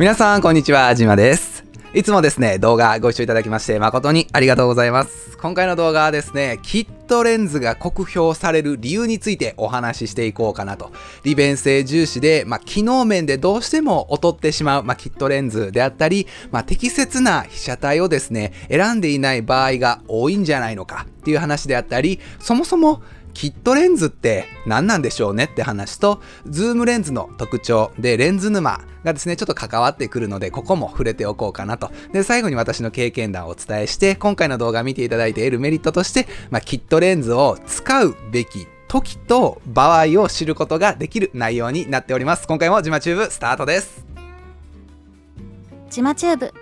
皆さん、こんにちは。じまです。いつもですね、動画ご視聴いただきまして誠にありがとうございます。今回の動画はですね、キットレンズが酷評される理由についてお話ししていこうかなと。利便性重視で、まあ、機能面でどうしても劣ってしまう、まあ、キットレンズであったり、まあ、適切な被写体をですね、選んでいない場合が多いんじゃないのかっていう話であったり、そもそもキットレンズって何なんでしょうねって話と、ズームレンズの特徴でレンズ沼がですね、ちょっと関わってくるので、ここも触れておこうかなと。で、最後に私の経験談をお伝えして、今回の動画見ていただいて得るメリットとして、まあ、キットレンズを使うべき時と場合を知ることができる内容になっております。今回もジマチューブスタートです。ジマチューブ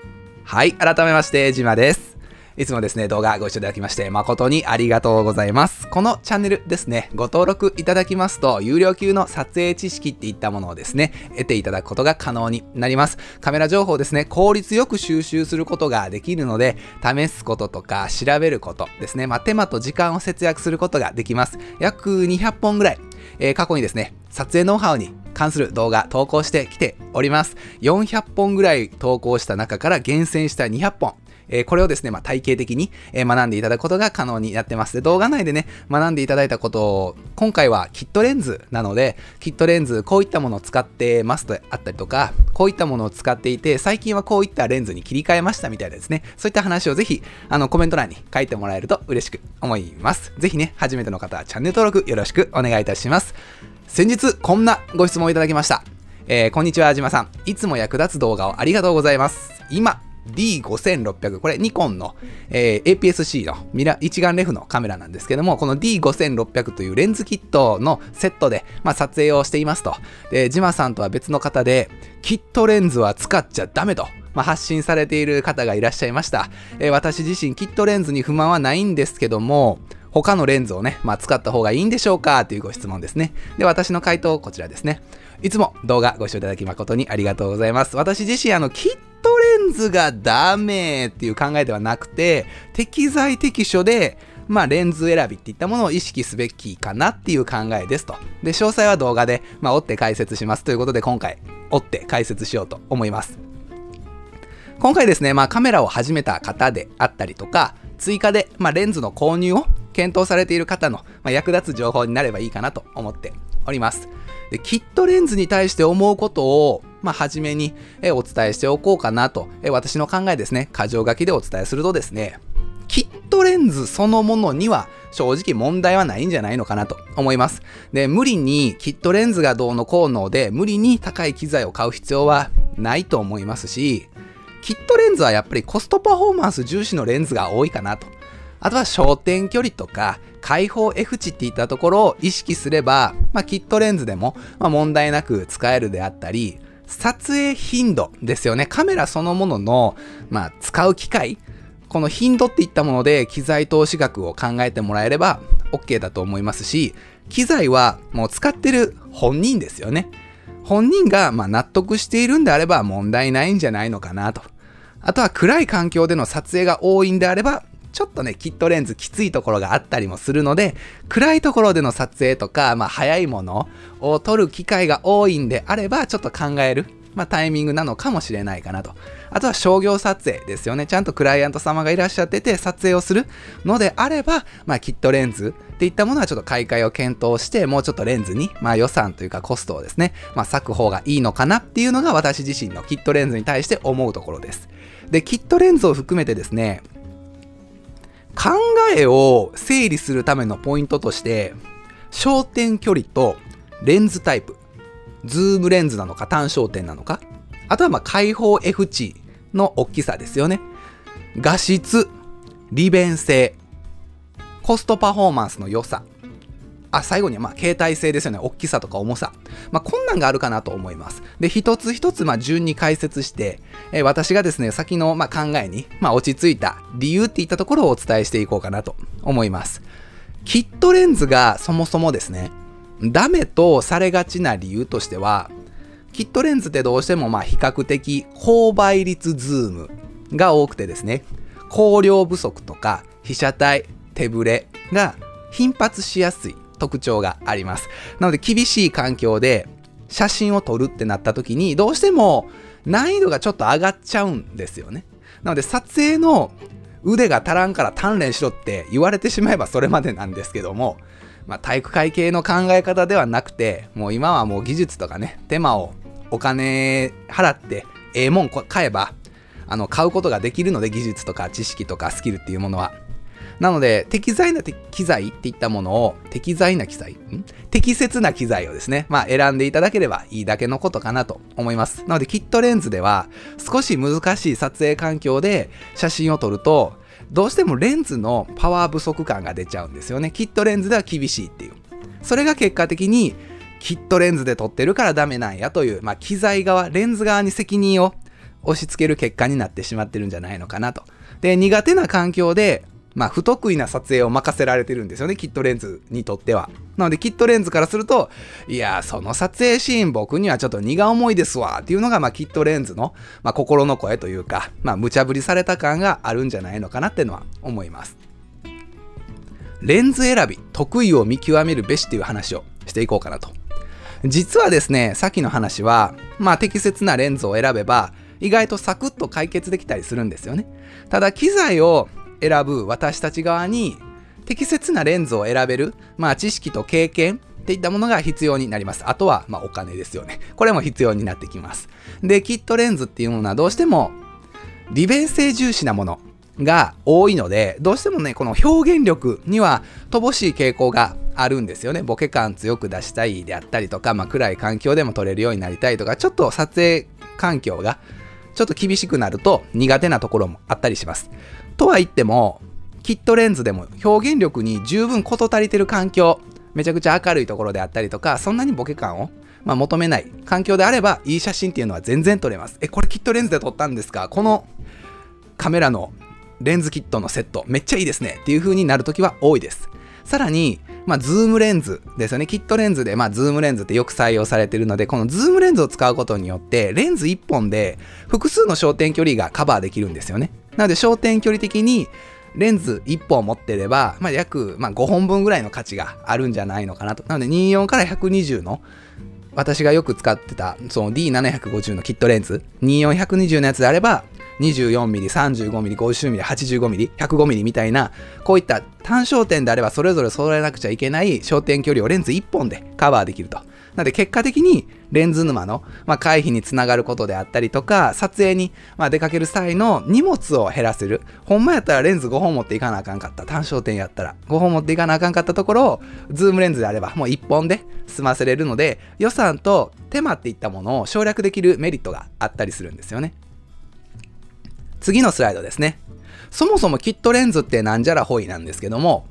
はい、改めまして、ジマです。いつもですね、動画ご視聴いただきまして誠にありがとうございます。このチャンネルですね、ご登録いただきますと、有料級の撮影知識っていったものをですね、得ていただくことが可能になります。カメラ情報ですね、効率よく収集することができるので、試すこととか調べることですね、まあ、手間と時間を節約することができます。約200本ぐらい、えー過去にですね、撮影ノウハウに関する動画投稿してきております。400本ぐらい投稿した中から厳選した200本。えーこれをですね、まあ、体系的に、え学んでいただくことが可能になってます。で、動画内でね、学んでいただいたことを、今回はキットレンズなので、キットレンズ、こういったものを使ってますとあったりとか、こういったものを使っていて、最近はこういったレンズに切り替えましたみたいですね、そういった話をぜひ、あの、コメント欄に書いてもらえると嬉しく思います。ぜひね、初めての方はチャンネル登録よろしくお願いいたします。先日、こんなご質問をいただきました。えーこんにちは、あじまさん。いつも役立つ動画をありがとうございます。今、D5600、これニコンの、えー APS-C のミラ一眼レフのカメラなんですけども、この D5600 というレンズキットのセットで、まあ、撮影をしていますと。で、ジマさんとは別の方で、キットレンズは使っちゃダメと。まあ、発信されている方がいらっしゃいました。えー私自身、キットレンズに不満はないんですけども、他のレンズをね、まあ、使った方がいいんでしょうかというご質問ですね。で、私の回答こちらですね。いつも動画ご視聴いただき誠にありがとうございます。私自身、あの、キットレンズがダメっていう考えではなくて、適材適所で、まあ、レンズ選びっていったものを意識すべきかなっていう考えですと。で、詳細は動画で、まあ、追って解説しますということで、今回、追って解説しようと思います。今回ですね、まあ、カメラを始めた方であったりとか、追加で、まあ、レンズの購入を検討されている方の、まあ、役立つ情報になればいいかなと思っております。で、キットレンズに対して思うことを、まあ、初めにえお伝えしておこうかなと、え私の考えですね、箇条書きでお伝えするとですね、キットレンズそのものには正直問題はないんじゃないのかなと思います。で、無理にキットレンズがどうのこうので、無理に高い機材を買う必要はないと思いますし、キットレンズはやっぱりコストパフォーマンス重視のレンズが多いかなと。あとは焦点距離とか開放 F 値っていったところを意識すれば、まあ、キットレンズでも、まあ、問題なく使えるであったり、撮影頻度ですよね。カメラそのものの、まあ、使う機会、この頻度っていったもので機材投資額を考えてもらえれば OK だと思いますし、機材はもう使ってる本人ですよね。本人がま納得しているんであれば問題ないんじゃないのかなと。あとは暗い環境での撮影が多いんであれば、ちょっとね、キットレンズきついところがあったりもするので、暗いところでの撮影とか、まあ早いものを撮る機会が多いんであれば、ちょっと考える、まあタイミングなのかもしれないかなと。あとは商業撮影ですよね。ちゃんとクライアント様がいらっしゃってて撮影をするのであれば、まあキットレンズっていったものはちょっと買い替えを検討して、もうちょっとレンズに、まあ予算というかコストをですね、まあ割く方がいいのかなっていうのが私自身のキットレンズに対して思うところです。で、キットレンズを含めてですね、考えを整理するためのポイントとして、焦点距離とレンズタイプ、ズームレンズなのか単焦点なのか、あとはまあ開放 F 値の大きさですよね。画質、利便性、コストパフォーマンスの良さ、あ、最後にはまあ携帯性ですよね。大きさとか重さ。まあ、こんなんがあるかなと思います。で、一つ一つまあ順に解説して、えー私がですね、先のまあ考えにまあ落ち着いた理由っていったところをお伝えしていこうかなと思います。キットレンズがそもそもですね、ダメとされがちな理由としては、キットレンズってどうしてもまあ比較的高倍率ズームが多くてですね、光量不足とか被写体、手ぶれが頻発しやすい特徴があります。なので厳しい環境で写真を撮るってなった時にどうしても難易度がちょっと上がっちゃうんですよね。なので撮影の腕が足らんから鍛錬しろって言われてしまえばそれまでなんですけども、まあ、体育会系の考え方ではなくて、もう今はもう技術とかね、手間をお金払ってええもん買えば、あの、買うことができるので、技術とか知識とかスキルっていうものは。なので、適材な機材っていったものを、適材な機材？ん？適切な機材をですね、まあ選んでいただければいいだけのことかなと思います。なので、キットレンズでは、少し難しい撮影環境で写真を撮ると、どうしてもレンズのパワー不足感が出ちゃうんですよね。キットレンズでは厳しいっていう。それが結果的に、キットレンズで撮ってるからダメなんやという、まあ、機材側、レンズ側に責任を押し付ける結果になってしまってるんじゃないのかなと。で、苦手な環境でまあ、不得意な撮影を任せられてるんですよね、キットレンズにとっては。なので、キットレンズからすると、いや、その撮影シーン僕にはちょっと荷が重いですわ、っていうのが、まあ、キットレンズの、まあ、心の声というか、まあ、無茶ぶりされた感があるんじゃないのかなっていうのは思います。レンズ選び、得意を見極めるべしっていう話をしていこうかなと。実はですね、さっきの話は、まあ、適切なレンズを選べば、意外とサクッと解決できたりするんですよね。ただ、機材を選ぶ私たち側に適切なレンズを選べる、まあ、知識と経験っていったものが必要になります。あとは、まあ、お金ですよね。これも必要になってきます。で、キットレンズっていうものはどうしても利便性重視なものが多いので、どうしてもね、この表現力には乏しい傾向があるんですよね。ボケ感強く出したいであったりとか、まあ、暗い環境でも撮れるようになりたいとか、ちょっと撮影環境がちょっと厳しくなると苦手なところもあったりします。とは言っても、キットレンズでも表現力に十分事足りてる環境、めちゃくちゃ明るいところであったりとか、そんなにボケ感を、まあ、求めない環境であれば、いい写真っていうのは全然撮れます。え、これキットレンズで撮ったんですか？このカメラのレンズキットのセット、めっちゃいいですねっていう風になるときは多いです。さらに、まあ、ズームレンズですよね。キットレンズで、まあ、ズームレンズってよく採用されてるので、このズームレンズを使うことによって、レンズ1本で複数の焦点距離がカバーできるんですよね。なので焦点距離的にレンズ1本持ってれば、まあ、約、まあ、5本分ぐらいの価値があるんじゃないのかなと。なので24から120の私がよく使ってたその D750 のキットレンズ24120のやつであれば 24mm、35mm、50mm、85mm、105mm みたいな、こういった単焦点であればそれぞれ揃えなくちゃいけない焦点距離をレンズ1本でカバーできると。なので結果的にレンズ沼の、まあ、回避につながることであったりとか、撮影に、まあ、出かける際の荷物を減らせる。ほんまやったらレンズ5本持っていかなあかんかった。単焦点やったら5本持っていかなあかんかったところを、ズームレンズであればもう1本で済ませれるので、予算と手間っていったものを省略できるメリットがあったりするんですよね。次のスライドですね。そもそもキットレンズってなんじゃらほいなんですけども、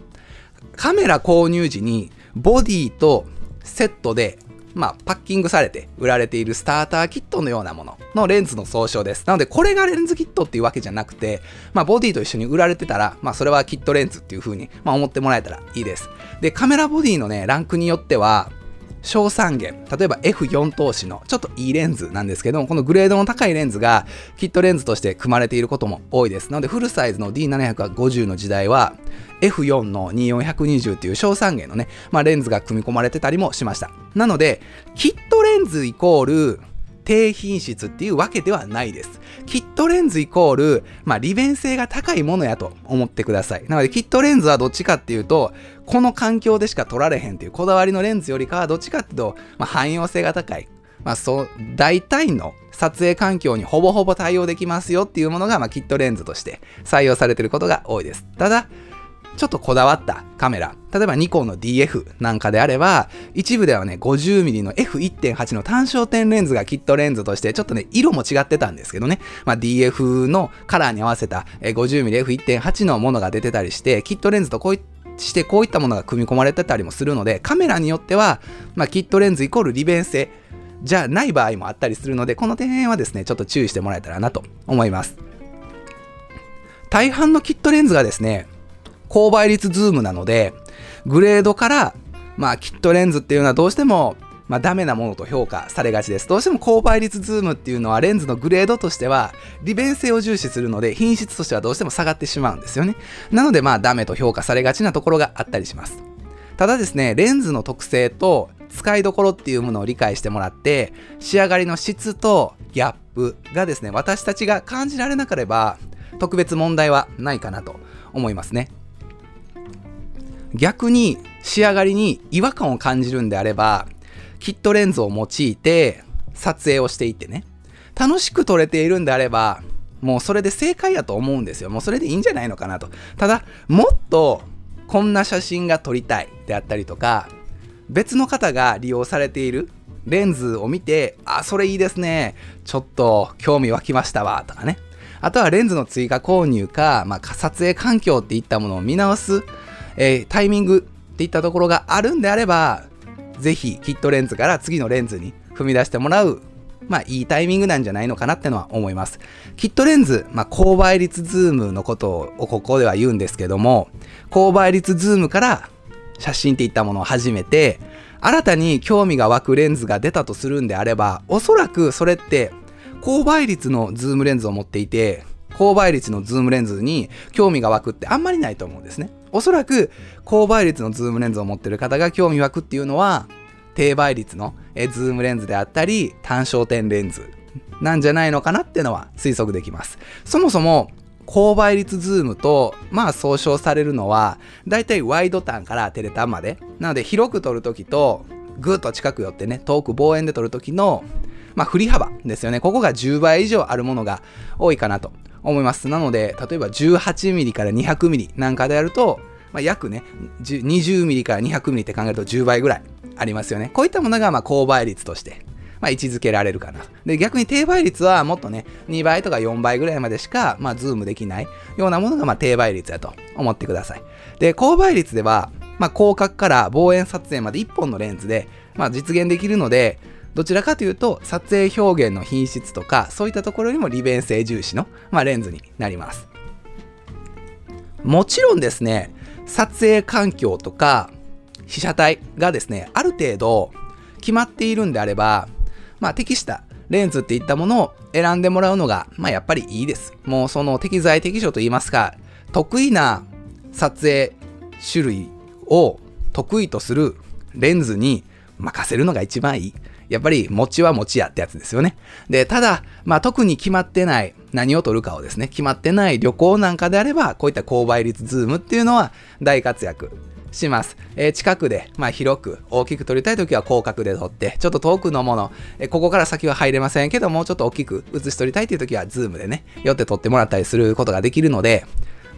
カメラ購入時にボディとセットでまあ、パッキングされて売られているスターターキットのようなもののレンズの総称です。なので、これがレンズキットっていうわけじゃなくて、まあ、ボディと一緒に売られてたら、まあ、それはキットレンズっていう風に、まあ、思ってもらえたらいいです。で、カメラボディのね、ランクによっては、小三元、例えば F4 投資のちょっといいレンズなんですけども、このグレードの高いレンズがキットレンズとして組まれていることも多いです。なのでフルサイズの D750 の時代は F4 の2420っていう小三元のね、まあ、レンズが組み込まれてたりもしました。なので、キットレンズイコール低品質っていうわけではないです。キットレンズイコール、まあ、利便性が高いものやと思ってください。なので、キットレンズはどっちかっていうと、この環境でしか撮られへんっていうこだわりのレンズよりかは、どっちかっていうと、まあ、汎用性が高い。まあ、そう、大体の撮影環境にほぼほぼ対応できますよっていうものが、まあ、キットレンズとして採用されてることが多いです。ただ、ちょっとこだわったカメラ、例えばニコンの DF なんかであれば、一部ではね、50mm の F1.8 の単焦点レンズがキットレンズとして、ちょっとね、色も違ってたんですけどね、まあ、DF のカラーに合わせた 50mmF1.8 のものが出てたりして、キットレンズとこういしてこういったものが組み込まれてたりもするので、カメラによっては、まあ、キットレンズイコール利便性じゃない場合もあったりするので、この点はですね、ちょっと注意してもらえたらなと思います。大半のキットレンズがですね、高倍率ズームなので、グレードから、まあ、キットレンズっていうのはどうしても、まあ、ダメなものと評価されがちです。どうしても高倍率ズームっていうのはレンズのグレードとしては利便性を重視するので品質としてはどうしても下がってしまうんですよね。なのでまあダメと評価されがちなところがあったりします。ただですね、レンズの特性と使いどころっていうものを理解してもらって仕上がりの質とギャップがですね私たちが感じられなければ特別問題はないかなと思いますね逆に仕上がりに違和感を感じるんであればキットレンズを用いて撮影をしていってね楽しく撮れているんであればもうそれで正解やと思うんですよ。もうそれでいいんじゃないのかなと。ただもっとこんな写真が撮りたいであったりとか別の方が利用されているレンズを見てあそれいいですね。ちょっと興味湧きましたわ。とかね。あとはレンズの追加購入か、まあ、撮影環境っていったものを見直す、えー、タイミングっていったところがあるんであればぜひキットレンズから次のレンズに踏み出してもらうまあいいタイミングなんじゃないのかなってのは思います。キットレンズ、まあ高倍率ズームのことをここでは言うんですけども、高倍率ズームから写真っていったものを始めて、新たに興味が湧くレンズが出たとするんであれば、おそらくそれって高倍率のズームレンズを持っていて、高倍率のズームレンズに興味が湧くってあんまりないと思うんですね。おそらく高倍率のズームレンズを持ってる方が興味湧くっていうのは、低倍率のズームレンズであったり単焦点レンズなんじゃないのかなっていうのは推測できます。そもそも高倍率ズームとまあ総称されるのはだいたいワイド端からテレ端まで。なので広く撮るときとぐっと近く寄ってね遠く望遠で撮るときのまあ振り幅ですよね。ここが10倍以上あるものが多いかなと。思いますなので例えば 18mm から 200mm なんかでやると、まあ、約ね 20mm から 200mm って考えると10倍ぐらいありますよね。こういったものがまあ高倍率として、まあ、位置づけられるかな。で、逆に低倍率はもっとね、2倍とか4倍ぐらいまでしか、まあ、ズームできないようなものがまあ低倍率だと思ってください。で、高倍率では、まあ、広角から望遠撮影まで1本のレンズで、まあ、実現できるので、どちらかというと、撮影表現の品質とか、そういったところにも利便性重視の、まあ、レンズになります。もちろんですね、撮影環境とか、被写体がですね、ある程度決まっているんであれば、まあ、適したレンズっていったものを選んでもらうのが、まあ、やっぱりいいです。もうその適材適所と言いますか、得意な撮影種類を得意とするレンズに任せるのが一番いい。やっぱり持ちは持ちやってやつですよね。で、ただ、まあ特に決まってない何を撮るかをですね、決まってない旅行なんかであれば、こういった高倍率ズームっていうのは大活躍します。えー、近くで、まあ、広く大きく撮りたいときは広角で撮って、ちょっと遠くのもの、えー、ここから先は入れませんけどもうちょっと大きく写し撮りたいというときはズームでね、寄って撮ってもらったりすることができるので、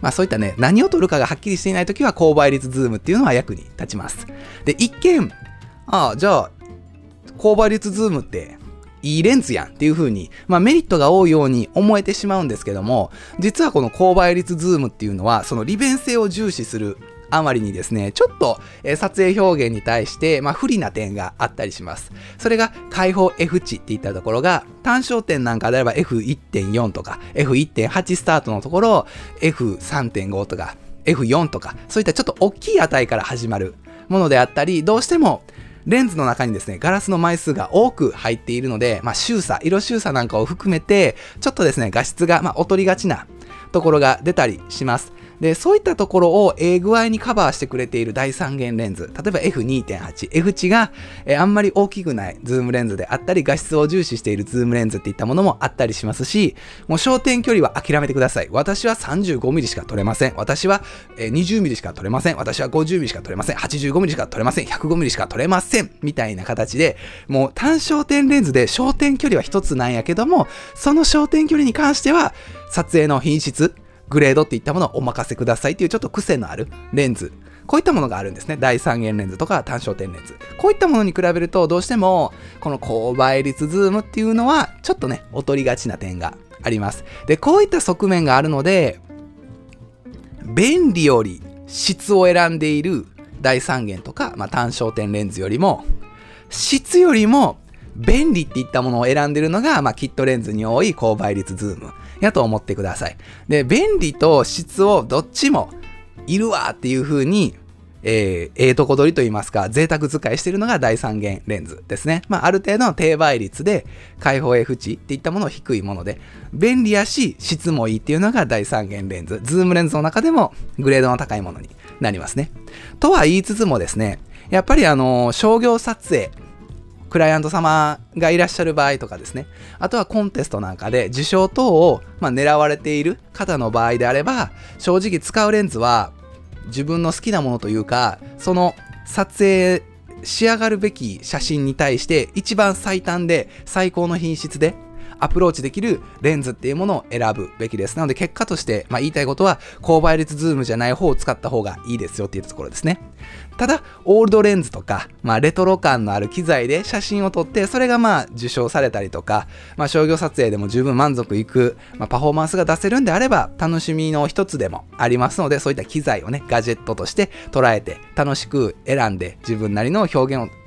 まあそういったね、何を撮るかがはっきりしていないときは高倍率ズームっていうのは役に立ちます。で、一見、ああ、じゃあ、高倍率ズームっていいレンズやんっていう風に、まあメリットが多いように思えてしまうんですけども、実はこの高倍率ズームっていうのは、その利便性を重視するあまりにですね、ちょっと、え撮影表現に対して、まあ、不利な点があったりします。それが開放 F 値っていったところが、単焦点なんかであれば F1.4 とか F1.8 スタートのところ F3.5 とか F4 とか、そういったちょっと大きい値から始まるものであったり、どうしてもレンズの中にですね、ガラスの枚数が多く入っているので、まあ、収差、色収差なんかを含めて、ちょっとですね、画質が、まあ、劣りがちなところが出たりします。で、そういったところをええ具合にカバーしてくれている大三元レンズ、例えば F2.8、F 値が、えあんまり大きくないズームレンズであったり、画質を重視しているズームレンズっていったものもあったりしますし、もう焦点距離は諦めてください。私は 35mm しか撮れません。私は 20mm しか撮れません。私は 50mm しか撮れません。85mm しか撮れません。105mm しか撮れません。みたいな形で、もう単焦点レンズで焦点距離は一つなんやけども、その焦点距離に関しては、撮影の品質、グレードっていったものをお任せくださいっていうちょっと癖のあるレンズ。こういったものがあるんですね。大三元レンズとか単焦点レンズ。こういったものに比べると、どうしても、この高倍率ズームっていうのは、ちょっとね、劣りがちな点があります。で、こういった側面があるので、便利より質を選んでいる大三元とか、まあ、単焦点レンズよりも、質よりも便利っていったものを選んでるのが、まあ、キットレンズに多い高倍率ズーム。やと思ってください。で、便利と質をどっちもいるわっていう風に、えー、ええとこ取りと言いますか、贅沢使いしてるのが大三元レンズですね。まあ、ある程度の低倍率で、開放 F 値っていったものを低いもので、便利やし、質もいいっていうのが大三元レンズ。ズームレンズの中でもグレードの高いものになりますね。とは言いつつもですね、やっぱりあの、商業撮影、クライアント様がいらっしゃる場合とかですね、あとはコンテストなんかで受賞等を、まあ、狙われている方の場合であれば、正直使うレンズは自分の好きなものというか、その撮影仕上がるべき写真に対して一番最短で最高の品質でアプローチできるレンズっていうものを選ぶべきです。なので結果として、まあ、言いたいことは高倍率ズームじゃない方を使った方がいいですよっていうところですね。ただ、オールドレンズとか、まあ、レトロ感のある機材で写真を撮って、それがまあ受賞されたりとか、まあ、商業撮影でも十分満足いく、まあ、パフォーマンスが出せるんであれば、楽しみの一つでもありますので、そういった機材をね、ガジェットとして捉えて、楽しく選んで、自分なりの表現を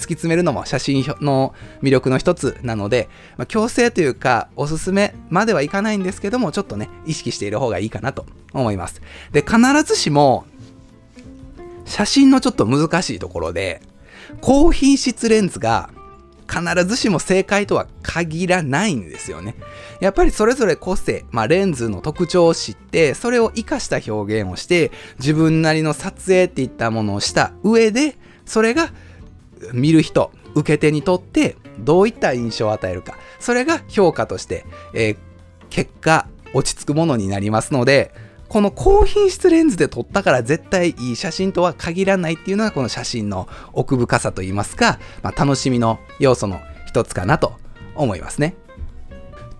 突き詰めるのも写真の魅力の一つなので、まあ、強制というかおすすめまではいかないんですけどもちょっとね意識している方がいいかなと思いますで必ずしも写真のちょっと難しいところで高品質レンズが必ずしも正解とは限らないんですよね。やっぱりそれぞれ個性、まあ、レンズの特徴を知って、それを活かした表現をして、自分なりの撮影っていったものをした上で、それが見る人、受け手にとってどういった印象を与えるか。それが評価として、えー、結果、落ち着くものになりますので、この高品質レンズで撮ったから絶対いい写真とは限らないっていうのがこの写真の奥深さといいますか、まあ、楽しみの要素の一つかなと思いますね。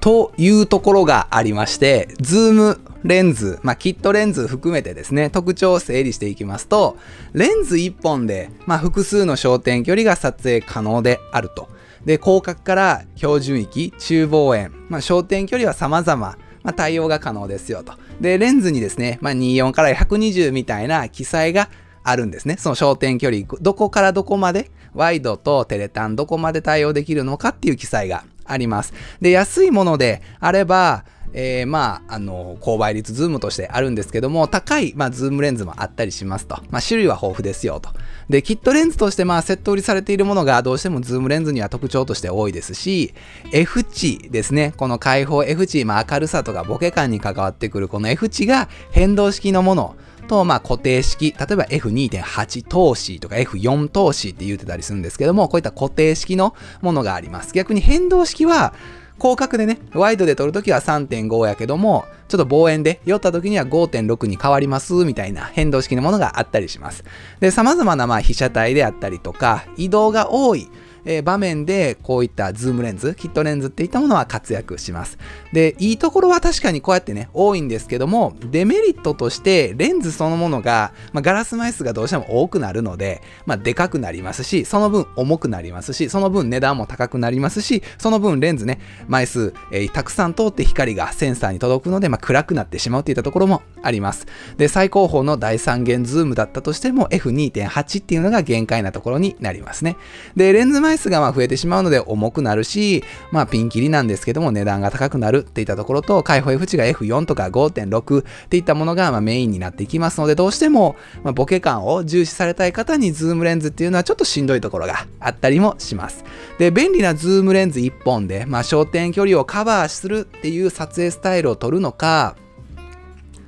というところがありまして、ズームレンズ、まあ、キットレンズ含めてですね、特徴を整理していきますと、レンズ1本で、まあ、複数の焦点距離が撮影可能であると。で、広角から標準域、中望遠、まあ、焦点距離は様々、まあ、対応が可能ですよと。で、レンズにですね、まあ、24から120みたいな記載があるんですね。その焦点距離、どこからどこまで、ワイドとテレ端どこまで対応できるのかっていう記載があります。で、安いものであれば、えー、まあ、あの、高倍率ズームとしてあるんですけども、高い、まあ、ズームレンズもあったりしますと。まあ、種類は豊富ですよと。で、キットレンズとして、まあ、セット売りされているものがどうしてもズームレンズには特徴として多いですし、F 値ですね。この開放 F 値、まあ、明るさとかボケ感に関わってくるこの F 値が変動式のもの。と、まあ、固定式、例えば F2.8 投資とか F4 投資って言ってたりするんですけども、こういった固定式のものがあります。逆に変動式は、広角でね、ワイドで撮るときは3.5やけども、ちょっと望遠で寄った時には5.6に変わりますみたいな変動式のものがあったりします。で、様々なまあ被写体であったりとか、移動が多い、え、場面でこういったズームレンズ、キットレンズっていったものは活躍します。で、いいところは確かにこうやってね、多いんですけども、デメリットとしてレンズそのものが、まあ、ガラス枚数がどうしても多くなるので、まあ、でかくなりますし、その分重くなりますし、その分値段も高くなりますし、その分レンズね、枚数、えー、たくさん通って光がセンサーに届くので、まあ、暗くなってしまうといったところもあります。で、最高峰の大三元ズームだったとしても F2.8 っていうのが限界なところになりますね。で、レンズ枚枚数がまあ増えてしまうので重くなるし、まあピンキリなんですけども値段が高くなるっていったところと、開放 F 値が F4 とか5.6っていったものがまメインになっていきますので、どうしてもまボケ感を重視されたい方にズームレンズっていうのはちょっとしんどいところがあったりもします。で、便利なズームレンズ1本で、まあ焦点距離をカバーするっていう撮影スタイルを取るのか、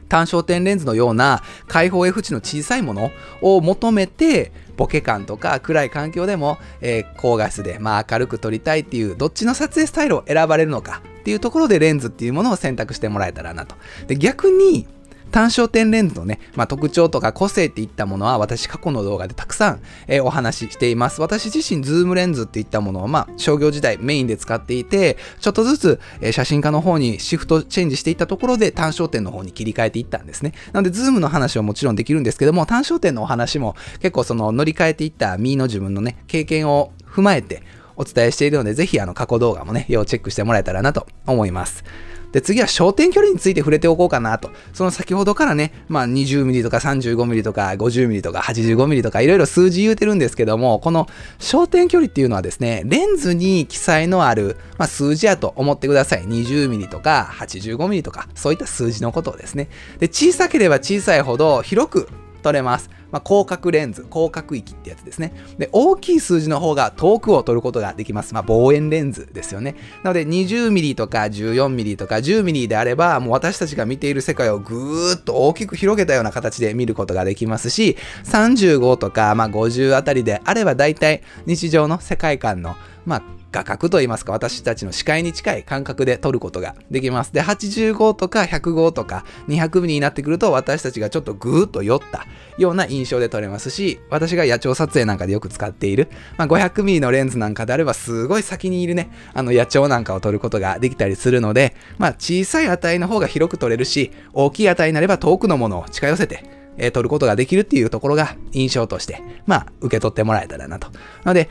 単焦点レンズのような開放 F 値の小さいものを求めてボケ感とか暗い環境でも、えー、高画質で、まあ、明るく撮りたいっていうどっちの撮影スタイルを選ばれるのかっていうところでレンズっていうものを選択してもらえたらなと。で逆に単焦点レンズのね、まあ、特徴とか個性っていったものは私過去の動画でたくさん、えー、お話ししています。私自身ズームレンズっていったものをまあ商業時代メインで使っていて、ちょっとずつ、えー、写真家の方にシフトチェンジしていったところで単焦点の方に切り替えていったんですね。なのでズームの話はもちろんできるんですけども、単焦点のお話も結構その乗り換えていったミーの自分のね、経験を踏まえてお伝えしているので、ぜひあの過去動画もね、要チェックしてもらえたらなと思います。で、次は焦点距離について触れておこうかなと。その先ほどからね、まあ 20mm とか 35mm とか 50mm とか 85mm とかいろいろ数字言うてるんですけども、この焦点距離っていうのはですね、レンズに記載のある、まあ、数字やと思ってください。20mm とか 85mm とか、そういった数字のことをですね。で、小さければ小さいほど広く取れます。まあ、広角レンズ、広角域ってやつですね。で、大きい数字の方が遠くを撮ることができます。まあ、望遠レンズですよね。なので、20ミリとか14ミリとか10ミリであれば、もう私たちが見ている世界をぐーっと大きく広げたような形で見ることができますし、35とか、まあ、50あたりであれば、大体日常の世界観の、まあ、画角といいますか、私たちの視界に近い感覚で撮ることができます。で、85とか105とか200ミリになってくると、私たちがちょっとぐーっと酔ったような印象で撮れますし、私が野鳥撮影なんかでよく使っている、まあ、500ミリのレンズなんかであれば、すごい先にいるね、あの野鳥なんかを撮ることができたりするので、まあ、小さい値の方が広く撮れるし、大きい値になれば遠くのものを近寄せて、えー、撮ることができるっていうところが印象として、まあ、受け取ってもらえたらなと。なので、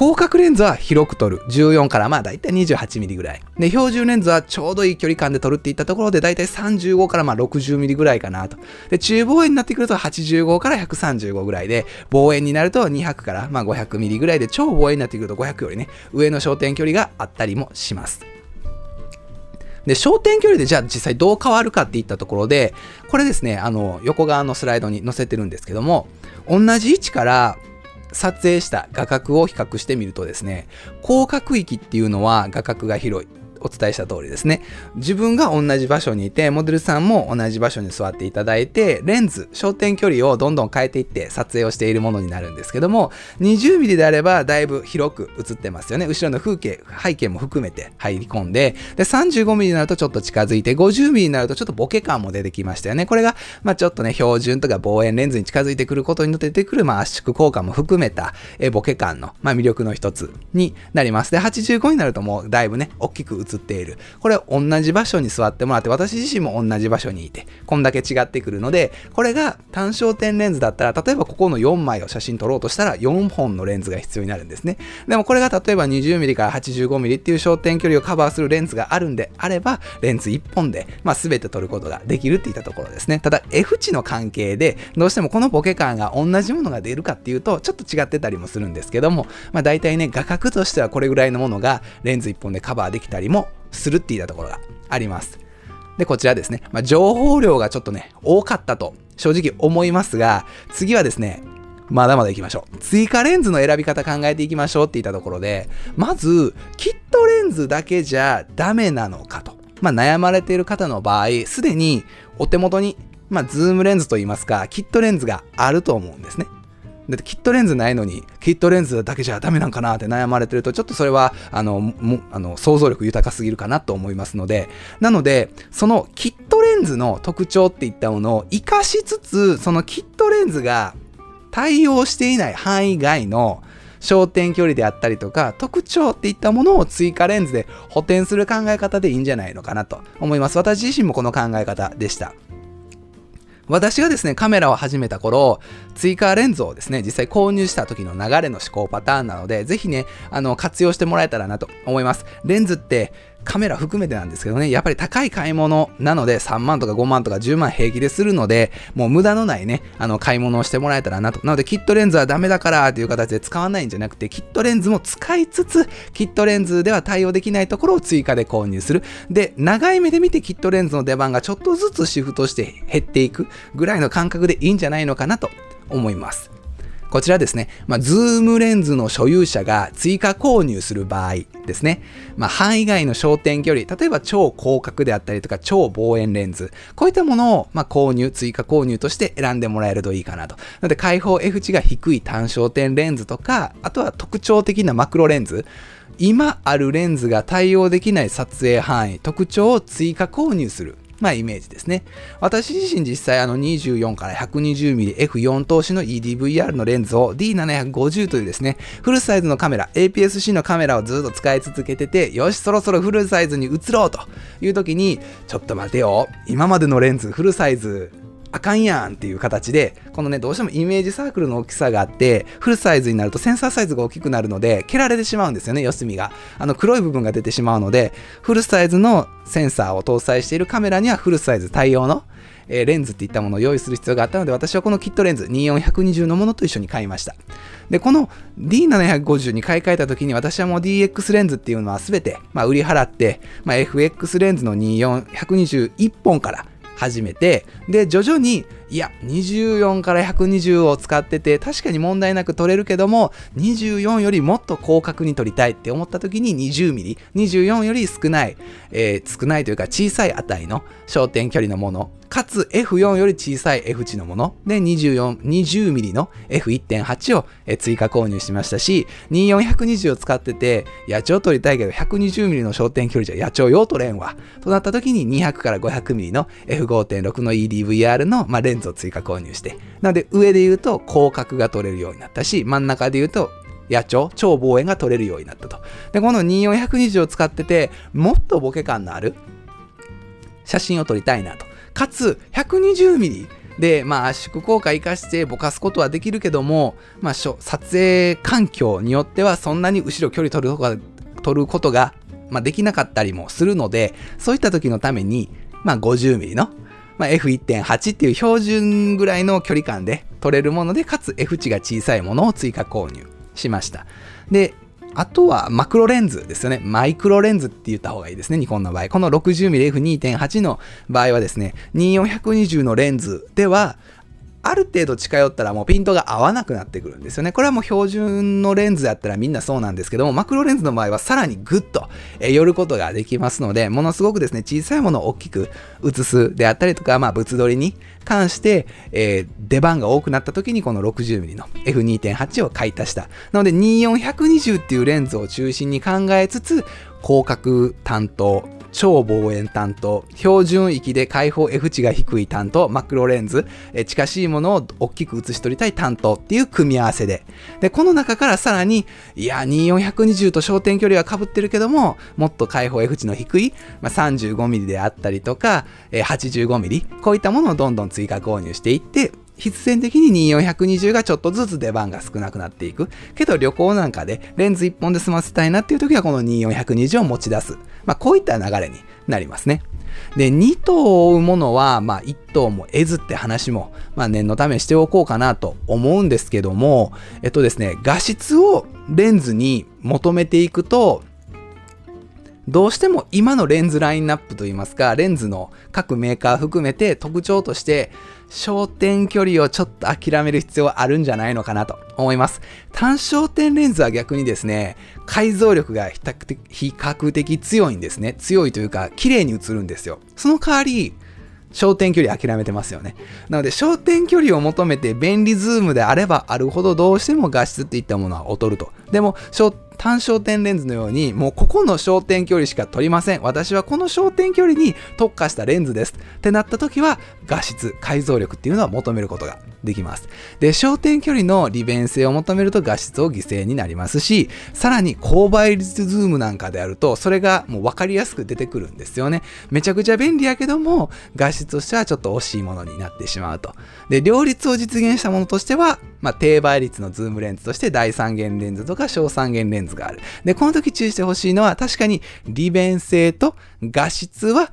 広角レンズは広く撮る。14からまあだいたい28ミリぐらい。で、標準レンズはちょうどいい距離感で撮るっていったところでだいたい35からまあ60ミリぐらいかなと。で、中望遠になってくると85から135ぐらいで、望遠になると200からまあ500ミリぐらいで、超望遠になってくると500よりね、上の焦点距離があったりもします。で、焦点距離でじゃあ実際どう変わるかっていったところで、これですね、あの、横側のスライドに載せてるんですけども、同じ位置から撮影した画角を比較してみるとですね、広角域っていうのは画角が広い。お伝えした通りですね。自分が同じ場所にいて、モデルさんも同じ場所に座っていただいて、レンズ、焦点距離をどんどん変えていって撮影をしているものになるんですけども、20ミリであればだいぶ広く映ってますよね。後ろの風景、背景も含めて入り込んで、で、35ミリになるとちょっと近づいて、50ミリになるとちょっとボケ感も出てきましたよね。これが、まあちょっとね、標準とか望遠レンズに近づいてくることによって出てくる、まあ圧縮効果も含めた、えボケ感の、まあ魅力の一つになります。で、85になるともうだいぶね、大きく映っている。これ同じ場所に座ってもらって、私自身も同じ場所にいて、こんだけ違ってくるので、これが単焦点レンズだったら、例えばここの4枚を写真撮ろうとしたら、4本のレンズが必要になるんですね。でもこれが例えば 20mm から 85mm っていう焦点距離をカバーするレンズがあるんであれば、レンズ1本で、まあ、全て撮ることができるっていったところですね。ただ、F 値の関係で、どうしてもこのボケ感が同じものが出るかっていうと、ちょっと違ってたりもするんですけども、まあ大体ね、画角としてはこれぐらいのものがレンズ1本でカバーできたりもするって言ったところがあります。で、こちらですね、まあ、情報量がちょっとね、多かったと正直思いますが、次はですね、まだまだ行きましょう。追加レンズの選び方考えていきましょうって言ったところで、まず、キットレンズだけじゃダメなのかと。まあ、悩まれている方の場合、すでにお手元に、まあ、ズームレンズといいますか、キットレンズがあると思うんですね。だってキットレンズないのに、キットレンズだけじゃダメなんかなって悩まれてると、ちょっとそれは、あの、もあの想像力豊かすぎるかなと思いますので、なので、そのキットレンズの特徴っていったものを活かしつつ、そのキットレンズが対応していない範囲外の焦点距離であったりとか、特徴っていったものを追加レンズで補填する考え方でいいんじゃないのかなと思います。私自身もこの考え方でした。私がですね、カメラを始めた頃、追加レンズをですね、実際購入した時の流れの思考パターンなので、ぜひね、あの、活用してもらえたらなと思います。レンズってカメラ含めてなんですけどね、やっぱり高い買い物なので3万とか5万とか10万平気でするので、もう無駄のないね、あの買い物をしてもらえたらなと。なのでキットレンズはダメだからっていう形で使わないんじゃなくて、キットレンズも使いつつ、キットレンズでは対応できないところを追加で購入する。で、長い目で見てキットレンズの出番がちょっとずつシフトして減っていくぐらいの感覚でいいんじゃないのかなと思います。こちらですね、まあ、ズームレンズの所有者が追加購入する場合ですね、まあ、範囲外の焦点距離、例えば超広角であったりとか超望遠レンズ、こういったものを、ま、購入、追加購入として選んでもらえるといいかなと。なので、開放 F 値が低い単焦点レンズとか、あとは特徴的なマクロレンズ、今あるレンズが対応できない撮影範囲、特徴を追加購入する。まあ、イメージですね。私自身実際あの24から 120mmF4 投資の EDVR のレンズを D750 というですね、フルサイズのカメラ、APS-C のカメラをずっと使い続けてて、よし、そろそろフルサイズに移ろうという時に、ちょっと待てよ、今までのレンズフルサイズあかんやんっていう形で、このね、どうしてもイメージサークルの大きさがあって、フルサイズになるとセンサーサイズが大きくなるので、蹴られてしまうんですよね、四隅が。あの黒い部分が出てしまうので、フルサイズのセンサーを搭載しているカメラにはフルサイズ対応の、えー、レンズっていったものを用意する必要があったので、私はこのキットレンズ24120のものと一緒に買いました。で、この D750 に買い替えた時に私はもう DX レンズっていうのは全て、まあ、売り払って、まあ、FX レンズの24121本から始めて、で、徐々にいや24から120を使ってて確かに問題なく取れるけども24よりもっと広角に取りたいって思った時に 20mm24 より少ない、えー、少ないというか小さい値の焦点距離のものかつ F4 より小さい F 値のもので24、20mm の F1.8 を追加購入しましたし、24120を使ってて、野鳥取りたいけど 120mm の焦点距離じゃ野鳥用取れんわ。となった時に200から 500mm の F5.6 の EDVR の、まあ、レンズを追加購入して。なので上で言うと広角が取れるようになったし、真ん中で言うと野鳥、超望遠が取れるようになったと。で、この2420を使ってて、もっとボケ感のある写真を撮りたいなと。かつ 120mm で、まあ、圧縮効果生かしてぼかすことはできるけども、まあ、撮影環境によってはそんなに後ろ距離取るとが取ることが、まあ、できなかったりもするので、そういった時のために、まあ、50mm の、まあ、F1.8 っていう標準ぐらいの距離感で取れるもので、かつ F 値が小さいものを追加購入しました。で、あとはマクロレンズですよね。マイクロレンズって言った方がいいですね、ニコンの場合。この 60mmF2.8 の場合はですね、2420のレンズでは、ある程度近寄ったらもうピントが合わなくなってくるんですよね。これはもう標準のレンズやったらみんなそうなんですけども、マクロレンズの場合はさらにグッと寄ることができますので、ものすごくですね、小さいものを大きく映すであったりとか、まあ物撮りに関して、えー、出番が多くなった時にこの 60mm の F2.8 を買い足した。なので24120っていうレンズを中心に考えつつ、広角担当、超望遠担当、標準域で開放 F 値が低い担当、マクロレンズ、え近しいものを大きく写し取りたい担当っていう組み合わせで。で、この中からさらに、いや、2420と焦点距離は被ってるけども、もっと開放 F 値の低い、まあ、35mm であったりとか、え 85mm、こういったものをどんどん追加購入していって、必然的に24120がちょっとずつ出番が少なくなっていく。けど旅行なんかでレンズ1本で済ませたいなっていう時はこの24120を持ち出す。まあこういった流れになりますね。で、2頭を追うものは、まあ1頭も得ずって話も、まあ念のためしておこうかなと思うんですけども、えっとですね、画質をレンズに求めていくと、どうしても今のレンズラインナップといいますか、レンズの各メーカー含めて特徴として、焦点距離をちょっと諦める必要はあるんじゃないのかなと思います。単焦点レンズは逆にですね、解像力が比較的強いんですね。強いというか、綺麗に映るんですよ。その代わり、焦点距離諦めてますよね。なので、焦点距離を求めて便利ズームであればあるほどどうしても画質っていったものは劣ると。でも、単焦点レンズのように、もうここの焦点距離しか撮りません。私はこの焦点距離に特化したレンズです。ってなった時は、画質、解像力っていうのは求めることができます。で、焦点距離の利便性を求めると画質を犠牲になりますし、さらに高倍率ズームなんかであると、それがもう分かりやすく出てくるんですよね。めちゃくちゃ便利やけども、画質としてはちょっと惜しいものになってしまうと。で、両立を実現したものとしては、まあ、低倍率のズームレンズとして大三元レンズとかが小三元レンズがある。で、この時注意してほしいのは確かに利便性と画質は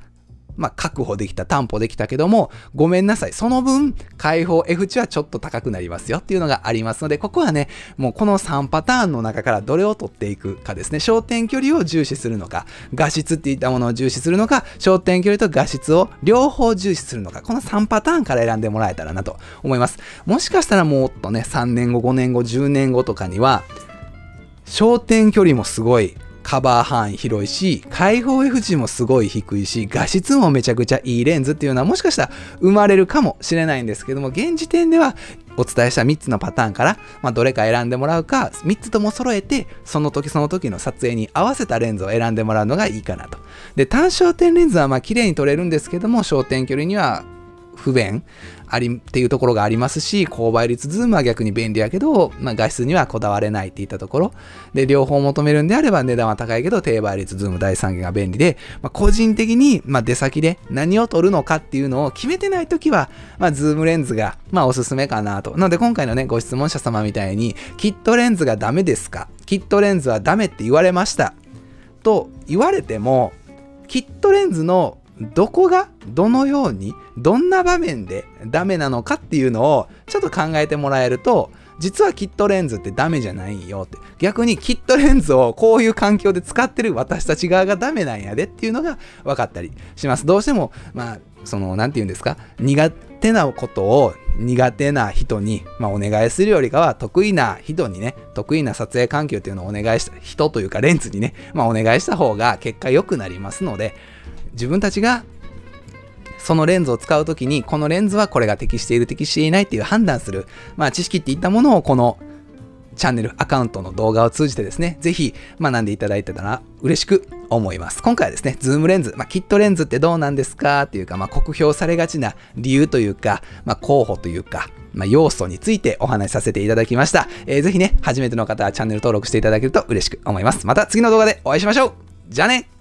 まあ、確保できた、担保できたけども、ごめんなさい。その分、開放 F 値はちょっと高くなりますよっていうのがありますので、ここはね、もうこの3パターンの中からどれを取っていくかですね。焦点距離を重視するのか、画質っていったものを重視するのか、焦点距離と画質を両方重視するのか、この3パターンから選んでもらえたらなと思います。もしかしたらもっとね、3年後、5年後、10年後とかには、焦点距離もすごいカバー範囲広いし、開放 F 値もすごい低いし、画質もめちゃくちゃいいレンズっていうのはもしかしたら生まれるかもしれないんですけども、現時点ではお伝えした3つのパターンから、まあ、どれか選んでもらうか、3つとも揃えて、その時その時の撮影に合わせたレンズを選んでもらうのがいいかなと。で、単焦点レンズはまあ綺麗に撮れるんですけども、焦点距離には不便ありっていうところがありますし、高倍率ズームは逆に便利やけど、まあ、画質にはこだわれないっていったところ。で、両方求めるんであれば値段は高いけど、低倍率ズーム大三元が便利で、まあ、個人的に、まあ、出先で何を撮るのかっていうのを決めてないときは、まあ、ズームレンズが、まあ、おすすめかなと。なので、今回のね、ご質問者様みたいに、キットレンズがダメですか？キットレンズはダメって言われました。と言われても、キットレンズのどこがどのようにどんな場面でダメなのかっていうのをちょっと考えてもらえると実はキットレンズってダメじゃないよって。逆にキットレンズをこういう環境で使ってる私たち側がダメなんやでっていうのが分かったりします。どうしてもまあその何て言うんですか？苦手なことを苦手な人に、まあ、お願いするよりかは得意な人にね、得意な撮影環境っていうのをお願いした人というかレンズにね、まあ、お願いした方が結果良くなりますので、自分たちがそのレンズを使うときに、このレンズはこれが適している、適していないっていう判断する、まあ、知識っていったものをこのチャンネル、アカウントの動画を通じてですね、ぜひ学んでいただいたら嬉しく思います。今回はですね、ズームレンズ、まあ、キットレンズってどうなんですかっていうか、まあ、酷評されがちな理由というか、まあ、候補というか、まあ、要素についてお話しさせていただきました。えー、ぜひね、初めての方はチャンネル登録していただけると嬉しく思います。また次の動画でお会いしましょうじゃあね